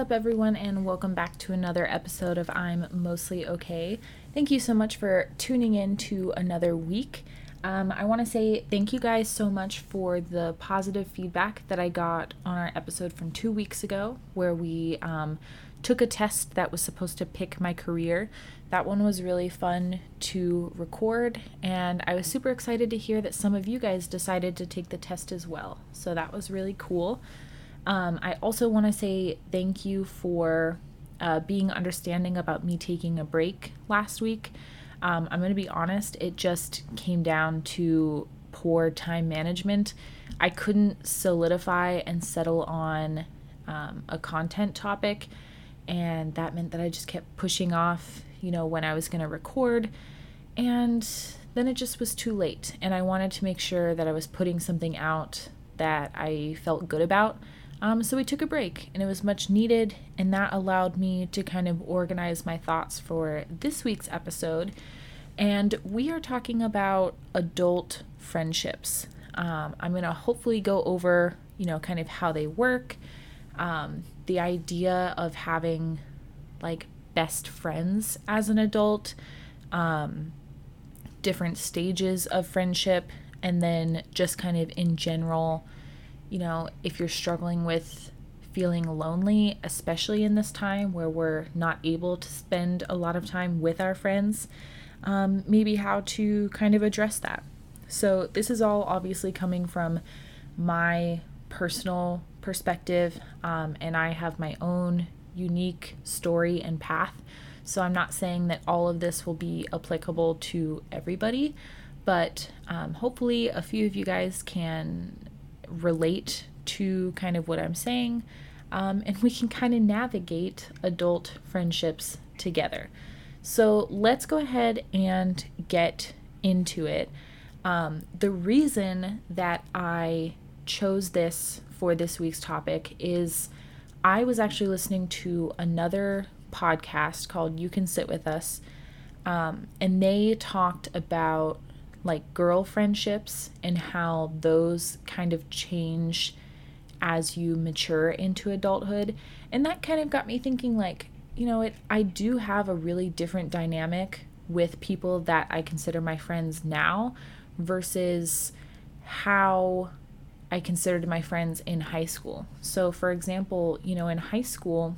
up, everyone, and welcome back to another episode of I'm Mostly Okay. Thank you so much for tuning in to another week. Um, I want to say thank you guys so much for the positive feedback that I got on our episode from two weeks ago, where we um, took a test that was supposed to pick my career. That one was really fun to record, and I was super excited to hear that some of you guys decided to take the test as well. So that was really cool. Um, I also want to say thank you for uh, being understanding about me taking a break last week. Um, I'm going to be honest, it just came down to poor time management. I couldn't solidify and settle on um, a content topic, and that meant that I just kept pushing off, you know, when I was going to record. And then it just was too late, and I wanted to make sure that I was putting something out that I felt good about. Um, so we took a break, and it was much needed, and that allowed me to kind of organize my thoughts for this week's episode. And we are talking about adult friendships. Um, I'm going to hopefully go over, you know, kind of how they work, um, the idea of having like best friends as an adult, um, different stages of friendship, and then just kind of in general you know, if you're struggling with feeling lonely, especially in this time where we're not able to spend a lot of time with our friends, um, maybe how to kind of address that. So, this is all obviously coming from my personal perspective, um, and I have my own unique story and path. So, I'm not saying that all of this will be applicable to everybody, but um, hopefully, a few of you guys can relate to kind of what I'm saying, um, and we can kind of navigate adult friendships together. So let's go ahead and get into it. Um, the reason that I chose this for this week's topic is I was actually listening to another podcast called You Can Sit With Us, um, and they talked about like girl friendships and how those kind of change as you mature into adulthood. And that kind of got me thinking like, you know, it I do have a really different dynamic with people that I consider my friends now versus how I considered my friends in high school. So for example, you know, in high school,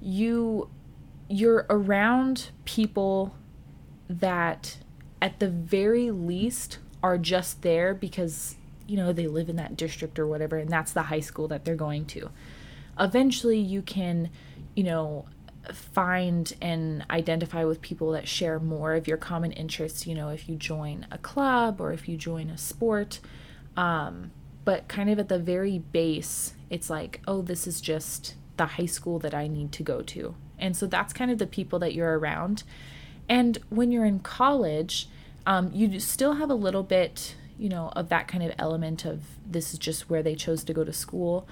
you you're around people that at the very least are just there because you know they live in that district or whatever and that's the high school that they're going to. Eventually you can you know find and identify with people that share more of your common interests you know if you join a club or if you join a sport. Um, but kind of at the very base it's like oh this is just the high school that i need to go to. And so that's kind of the people that you're around and when you're in college, um, you still have a little bit, you know, of that kind of element of this is just where they chose to go to school.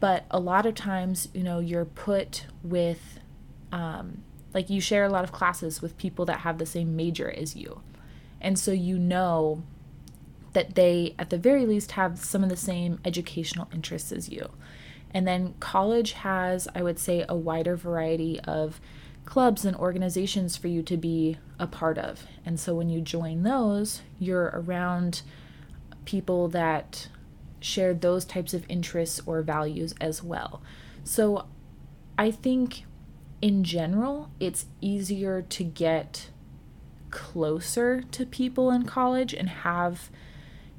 But a lot of times, you know, you're put with, um, like, you share a lot of classes with people that have the same major as you. And so you know that they, at the very least, have some of the same educational interests as you. And then college has, I would say, a wider variety of clubs and organizations for you to be a part of. And so when you join those, you're around people that share those types of interests or values as well. So I think in general, it's easier to get closer to people in college and have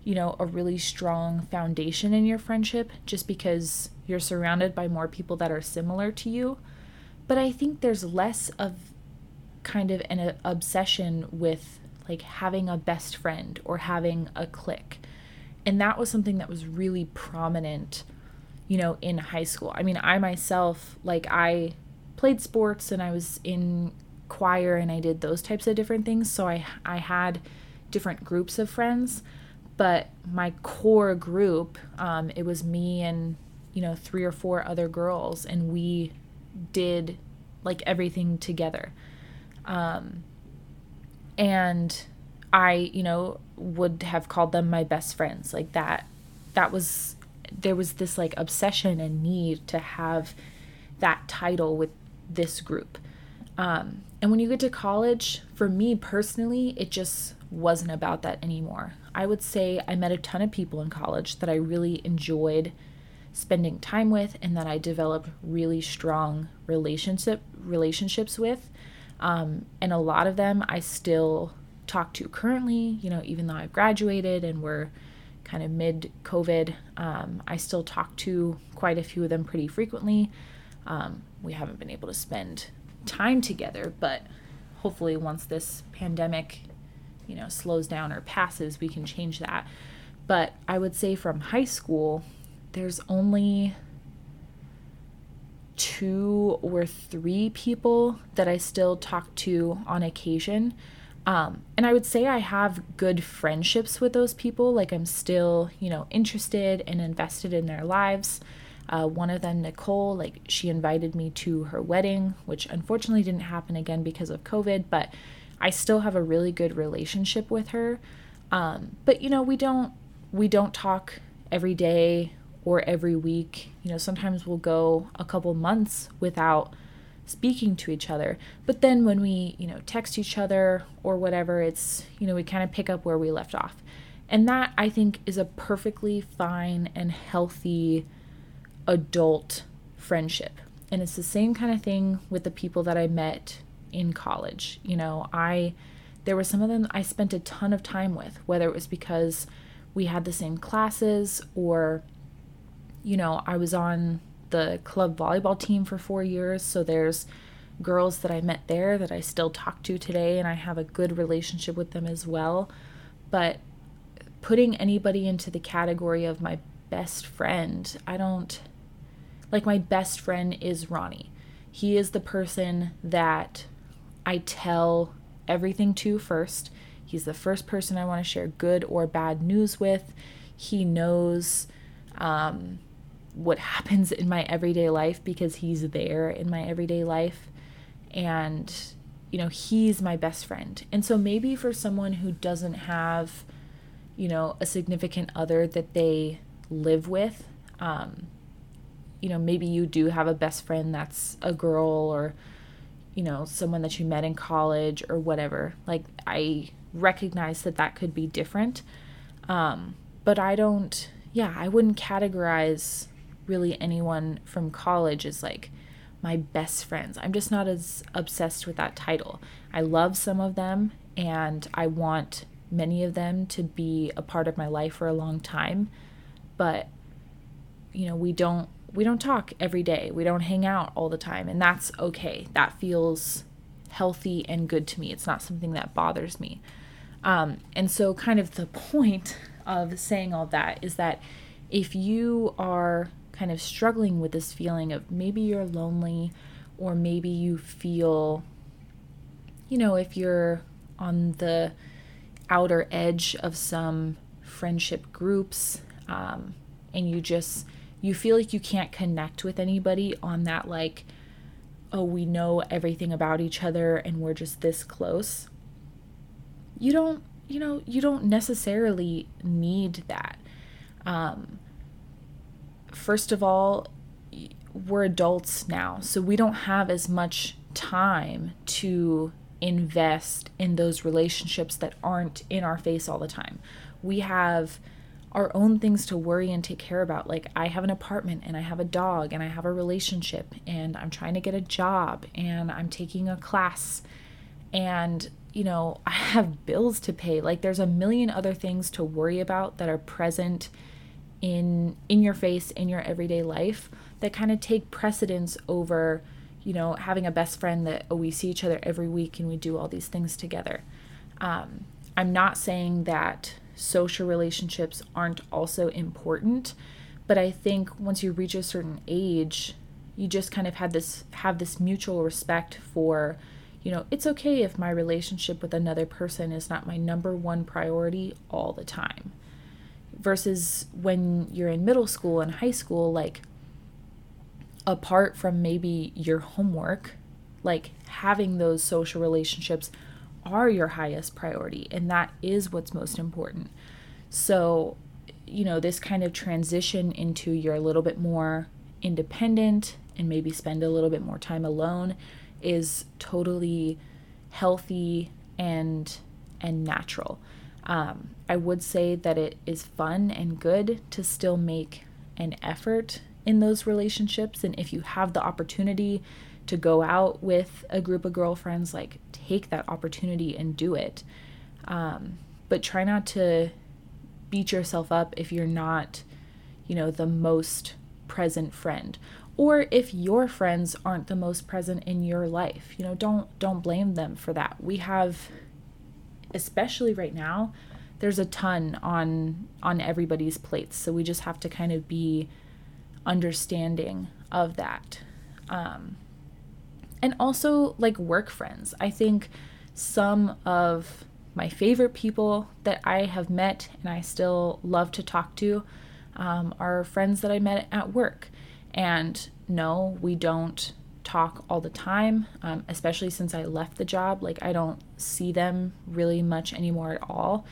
you know a really strong foundation in your friendship just because you're surrounded by more people that are similar to you but I think there's less of kind of an uh, obsession with like having a best friend or having a clique. And that was something that was really prominent, you know, in high school. I mean, I myself, like, I played sports and I was in choir and I did those types of different things. So I, I had different groups of friends, but my core group, um, it was me and, you know, three or four other girls, and we did like everything together. Um, and I, you know, would have called them my best friends. Like that, that was, there was this like obsession and need to have that title with this group. Um, and when you get to college, for me personally, it just wasn't about that anymore. I would say I met a ton of people in college that I really enjoyed spending time with and that I developed really strong relationship relationships with. Um, and a lot of them I still talk to currently, you know, even though I've graduated and we're kind of mid COVID, um, I still talk to quite a few of them pretty frequently. Um, we haven't been able to spend time together, but hopefully once this pandemic, you know, slows down or passes, we can change that. But I would say from high school, there's only two or three people that I still talk to on occasion. Um, and I would say I have good friendships with those people. Like I'm still, you know, interested and invested in their lives. Uh, one of them, Nicole, like she invited me to her wedding, which unfortunately didn't happen again because of COVID, but I still have a really good relationship with her. Um, but you know, we don't we don't talk every day or every week. You know, sometimes we'll go a couple months without speaking to each other. But then when we, you know, text each other or whatever, it's, you know, we kind of pick up where we left off. And that I think is a perfectly fine and healthy adult friendship. And it's the same kind of thing with the people that I met in college. You know, I there were some of them I spent a ton of time with, whether it was because we had the same classes or you know, I was on the club volleyball team for 4 years, so there's girls that I met there that I still talk to today and I have a good relationship with them as well. But putting anybody into the category of my best friend, I don't like my best friend is Ronnie. He is the person that I tell everything to first. He's the first person I want to share good or bad news with. He knows um, what happens in my everyday life because he's there in my everyday life. And, you know, he's my best friend. And so maybe for someone who doesn't have, you know, a significant other that they live with, um, you know, maybe you do have a best friend that's a girl or, you know, someone that you met in college or whatever. Like, I recognize that that could be different. Um, but I don't, yeah, I wouldn't categorize really anyone from college as like my best friends. I'm just not as obsessed with that title. I love some of them and I want many of them to be a part of my life for a long time, but you know, we don't we don't talk every day. We don't hang out all the time, and that's okay. That feels healthy and good to me. It's not something that bothers me. Um, and so, kind of the point of saying all that is that if you are kind of struggling with this feeling of maybe you're lonely, or maybe you feel, you know, if you're on the outer edge of some friendship groups um, and you just you feel like you can't connect with anybody on that like oh we know everything about each other and we're just this close you don't you know you don't necessarily need that. Um, first of all we're adults now so we don't have as much time to invest in those relationships that aren't in our face all the time we have our own things to worry and take care about. Like, I have an apartment and I have a dog and I have a relationship and I'm trying to get a job and I'm taking a class and, you know, I have bills to pay. Like, there's a million other things to worry about that are present in in your face in your everyday life that kind of take precedence over you know having a best friend that oh we see each other every week and we do all these things together um, i'm not saying that social relationships aren't also important. But I think once you reach a certain age, you just kind of had this have this mutual respect for, you know, it's okay if my relationship with another person is not my number one priority all the time. Versus when you're in middle school and high school, like apart from maybe your homework, like having those social relationships are your highest priority, and that is what's most important. So, you know, this kind of transition into you're a little bit more independent and maybe spend a little bit more time alone is totally healthy and and natural. Um, I would say that it is fun and good to still make an effort in those relationships. And if you have the opportunity to go out with a group of girlfriends, like take that opportunity and do it. Um, but try not to beat yourself up if you're not, you know, the most present friend or if your friends aren't the most present in your life you know don't don't blame them for that we have especially right now there's a ton on on everybody's plates. So we just have to kind of be understanding of that. Um, and also like work friends. I think some of my favorite people that i have met and i still love to talk to um, are friends that i met at work. And no we don't talk all the time um, especially since i left the job like i don't see them really much anymore at all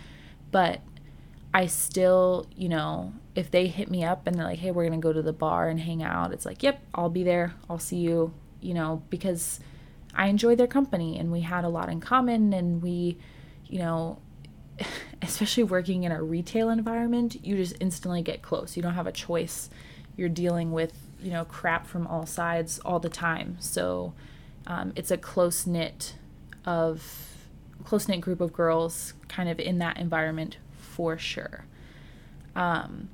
but I still, you know, if they hit me up and they're like, hey, we're going to go to the bar and hang out, it's like, yep, I'll be there. I'll see you, you know, because I enjoy their company and we had a lot in common and we, you know, especially working in a retail environment, you just instantly get close. You don't have a choice. You're dealing with, you know, crap from all sides all the time. So um, it's a close knit of close knit group of girls kind of in that environment for sure. Um,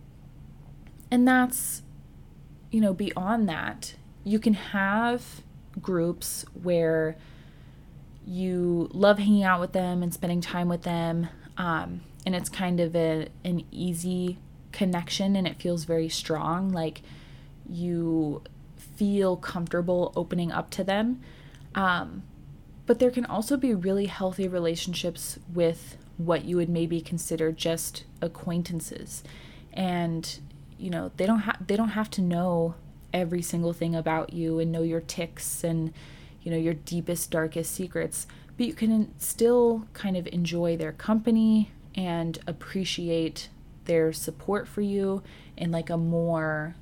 and that's, you know, beyond that, you can have groups where you love hanging out with them and spending time with them. Um, and it's kind of a, an easy connection and it feels very strong. Like you feel comfortable opening up to them. Um, but there can also be really healthy relationships with what you would maybe consider just acquaintances. And you know, they don't have they don't have to know every single thing about you and know your ticks and you know your deepest darkest secrets, but you can still kind of enjoy their company and appreciate their support for you in like a more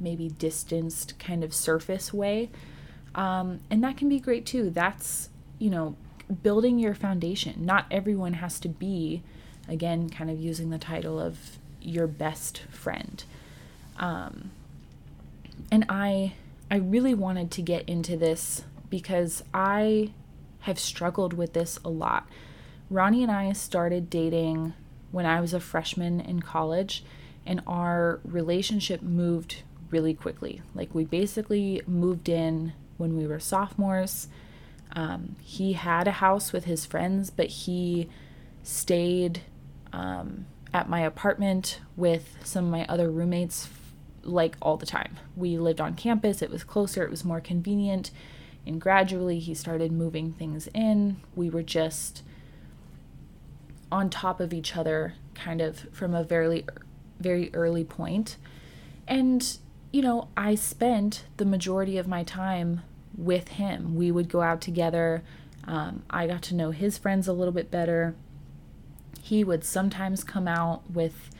maybe distanced kind of surface way. Um, and that can be great too. That's you know, building your foundation. Not everyone has to be, again, kind of using the title of your best friend. Um, and I, I really wanted to get into this because I have struggled with this a lot. Ronnie and I started dating when I was a freshman in college, and our relationship moved really quickly. Like, we basically moved in when we were sophomores um, he had a house with his friends, but he stayed um, at my apartment with some of my other roommates like all the time. We lived on campus, it was closer, it was more convenient. And gradually, he started moving things in. We were just on top of each other, kind of from a very, very early point. And, you know, I spent the majority of my time with him. We would go out together. Um, I got to know his friends a little bit better. He would sometimes come out with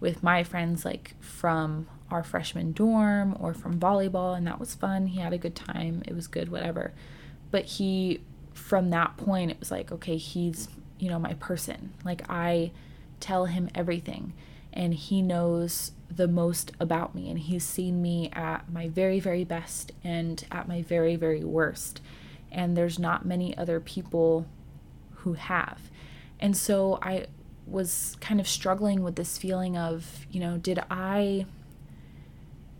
with my friends like from our freshman dorm or from volleyball and that was fun. He had a good time. It was good whatever. But he from that point it was like okay, he's, you know, my person. Like I tell him everything and he knows the most about me and he's seen me at my very very best and at my very very worst. And there's not many other people who have. And so i was kind of struggling with this feeling of you know did i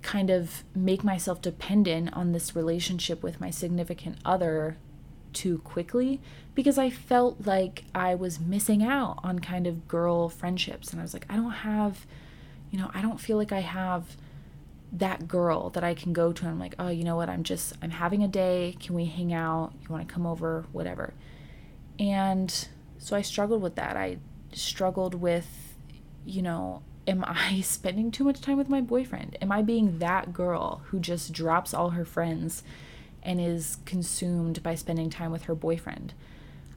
kind of make myself dependent on this relationship with my significant other too quickly because I felt like I was missing out on kind of girl friendships. And I was like, I don't have you know, I don't feel like I have that girl that I can go to and I'm like, oh, you know what? I'm just, I'm having a day. Can we hang out? You want to come over? Whatever. And so I struggled with that. I struggled with, you know, am I spending too much time with my boyfriend? Am I being that girl who just drops all her friends and is consumed by spending time with her boyfriend?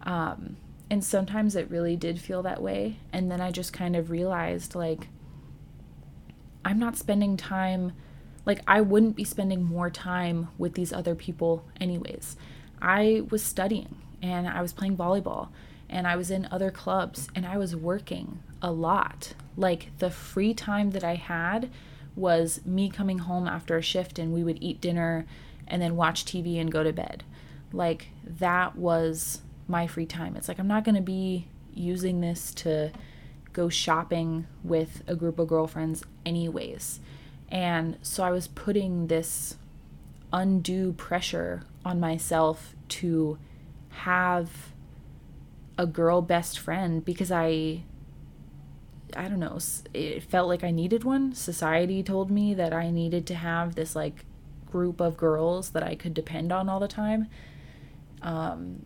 Um, and sometimes it really did feel that way. And then I just kind of realized, like, I'm not spending time Like, I wouldn't be spending more time with these other people, anyways. I was studying and I was playing volleyball and I was in other clubs and I was working a lot. Like, the free time that I had was me coming home after a shift and we would eat dinner and then watch TV and go to bed. Like, that was my free time. It's like, I'm not going to be using this to go shopping with a group of girlfriends, anyways. And so I was putting this undue pressure on myself to have a girl best friend because I I don't know, it felt like I needed one. Society told me that I needed to have this like group of girls that I could depend on all the time. Um,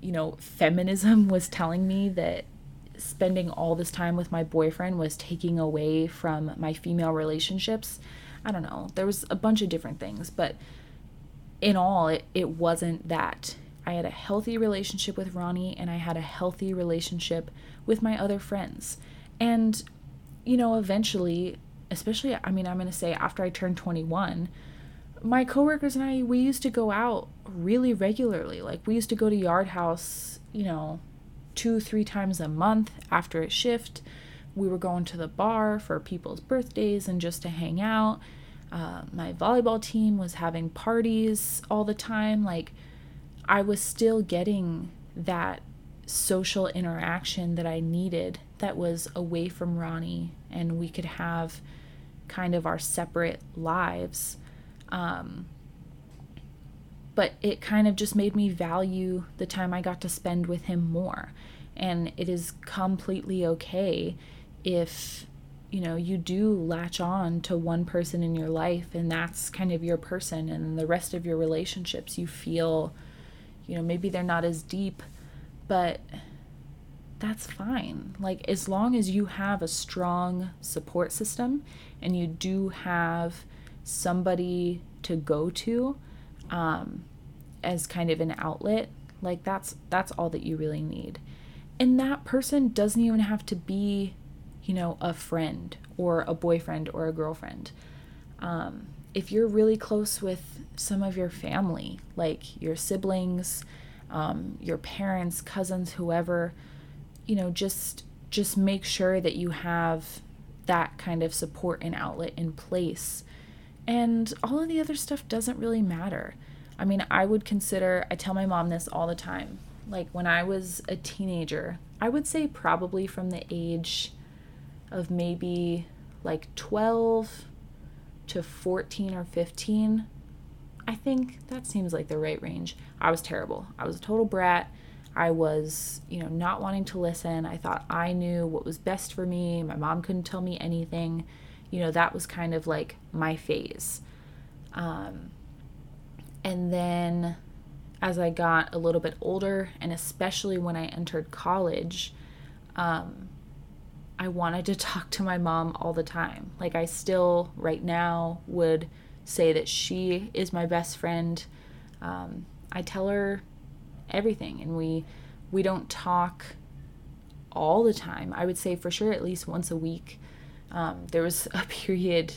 you know, feminism was telling me that spending all this time with my boyfriend was taking away from my female relationships. I don't know. There was a bunch of different things, but in all, it, it wasn't that. I had a healthy relationship with Ronnie and I had a healthy relationship with my other friends. And, you know, eventually, especially, I mean, I'm going to say after I turned 21, my coworkers and I, we used to go out really regularly. Like, we used to go to Yard House, you know, two, three times a month after a shift. We were going to the bar for people's birthdays and just to hang out. Uh, my volleyball team was having parties all the time. Like, I was still getting that social interaction that I needed that was away from Ronnie, and we could have kind of our separate lives. Um, but it kind of just made me value the time I got to spend with him more. And it is completely okay if, you know, you do latch on to one person in your life and that's kind of your person, and the rest of your relationships you feel, you know, maybe they're not as deep, but that's fine. Like, as long as you have a strong support system and you do have somebody to go to um, as kind of an outlet, like that's that's all that you really need. And that person doesn't even have to be, you know, a friend or a boyfriend or a girlfriend. Um, if you're really close with some of your family, like your siblings, um, your parents, cousins, whoever, you know, just just make sure that you have that kind of support and outlet in place. And all of the other stuff doesn't really matter. I mean, I would consider, I tell my mom this all the time. Like when I was a teenager, I would say probably from the age of maybe like 12 to 14 or 15. I think that seems like the right range. I was terrible. I was a total brat. I was, you know, not wanting to listen. I thought I knew what was best for me. My mom couldn't tell me anything. You know, that was kind of like my phase. Um, and then as I got a little bit older, and especially when I entered college, um, I wanted to talk to my mom all the time. Like, I still, right now, would say that she is my best friend. Um, I tell her everything and we we don't talk all the time i would say for sure at least once a week um, there was a period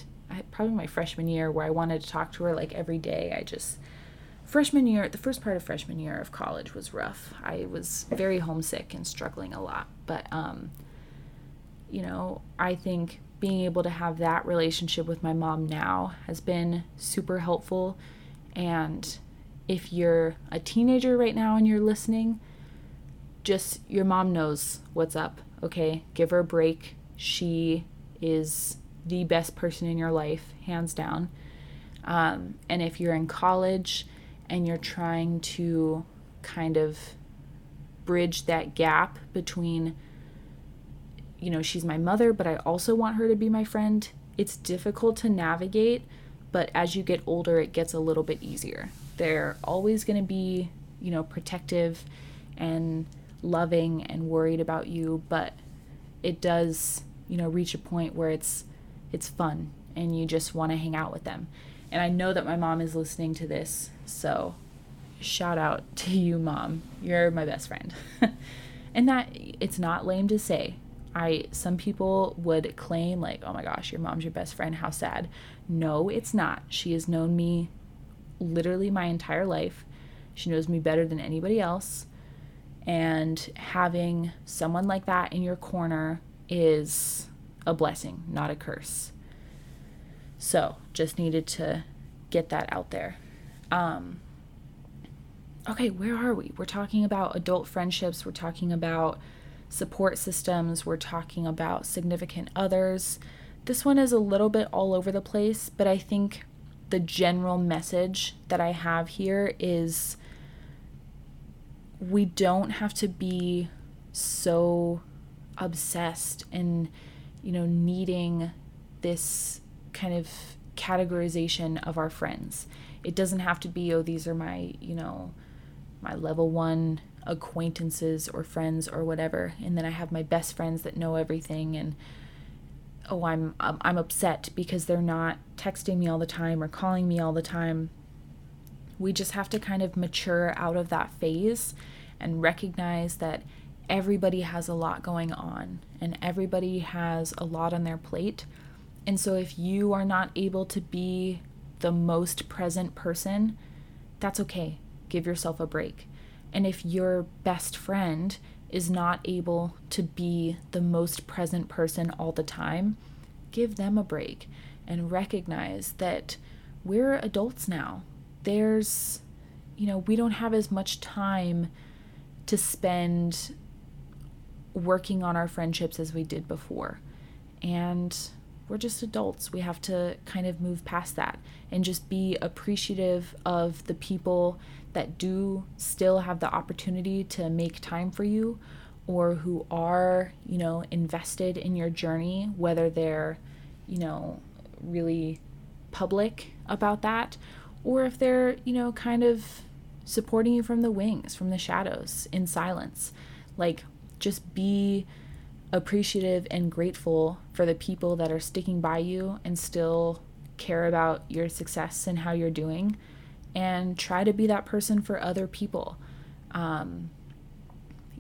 probably my freshman year where i wanted to talk to her like every day i just freshman year the first part of freshman year of college was rough i was very homesick and struggling a lot but um, you know i think being able to have that relationship with my mom now has been super helpful and if you're a teenager right now and you're listening, just your mom knows what's up, okay? Give her a break. She is the best person in your life, hands down. Um, and if you're in college and you're trying to kind of bridge that gap between, you know, she's my mother, but I also want her to be my friend, it's difficult to navigate. But as you get older, it gets a little bit easier. They're always going to be, you know, protective and loving and worried about you, but it does, you know, reach a point where it's it's fun and you just want to hang out with them. And I know that my mom is listening to this, so shout out to you, mom. You're my best friend. and that it's not lame to say. I some people would claim like, "Oh my gosh, your mom's your best friend. How sad." No, it's not. She has known me literally my entire life. She knows me better than anybody else. And having someone like that in your corner is a blessing, not a curse. So, just needed to get that out there. Um, okay, where are we? We're talking about adult friendships, we're talking about support systems, we're talking about significant others. This one is a little bit all over the place, but I think the general message that I have here is we don't have to be so obsessed and you know needing this kind of categorization of our friends. It doesn't have to be oh these are my, you know, my level 1 acquaintances or friends or whatever and then I have my best friends that know everything and oh I'm I'm upset because they're not texting me all the time or calling me all the time. We just have to kind of mature out of that phase and recognize that everybody has a lot going on and everybody has a lot on their plate. And so if you are not able to be the most present person, that's okay. Give yourself a break. And if your best friend is not able to be the most present person all the time, give them a break and recognize that we're adults now. There's, you know, we don't have as much time to spend working on our friendships as we did before. And we're just adults. We have to kind of move past that and just be appreciative of the people that do still have the opportunity to make time for you or who are, you know, invested in your journey, whether they're, you know, really public about that or if they're, you know, kind of supporting you from the wings, from the shadows, in silence. Like, just be appreciative and grateful for the people that are sticking by you and still care about your success and how you're doing and try to be that person for other people. Um,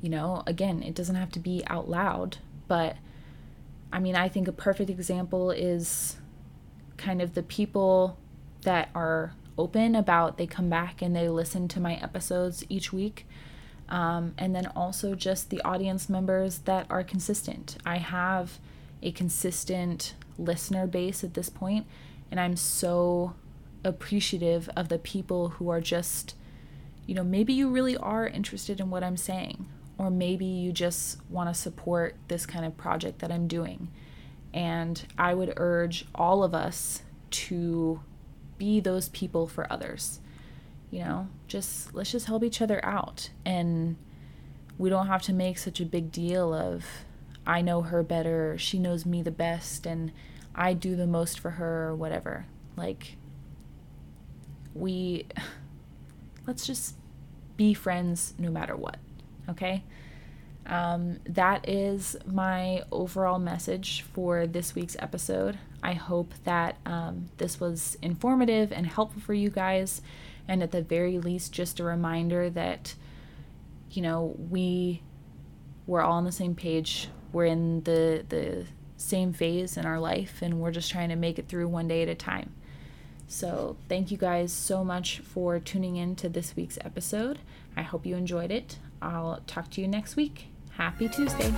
you know again it doesn't have to be out loud but i mean i think a perfect example is kind of the people that are open about they come back and they listen to my episodes each week um, and then also just the audience members that are consistent. I have a consistent listener base at this point, and I'm so appreciative of the people who are just, you know, maybe you really are interested in what I'm saying, or maybe you just want to support this kind of project that I'm doing. And I would urge all of us to be those people for others you know just let's just help each other out. And we don't have to make such a big deal of i know her better she knows me the best and i do the most for her or whatever. Like we let's just be friends no matter what okay? Um, that is my overall message for this week's episode. I hope that um, this was informative and helpful for you guys and at the very least just a reminder that you know we we're all on the same page. We're in the the same phase in our life and we're just trying to make it through one day at a time. So thank you guys so much for tuning in to this week's episode. I hope you enjoyed it. I'll talk to you next week. Happy tuesday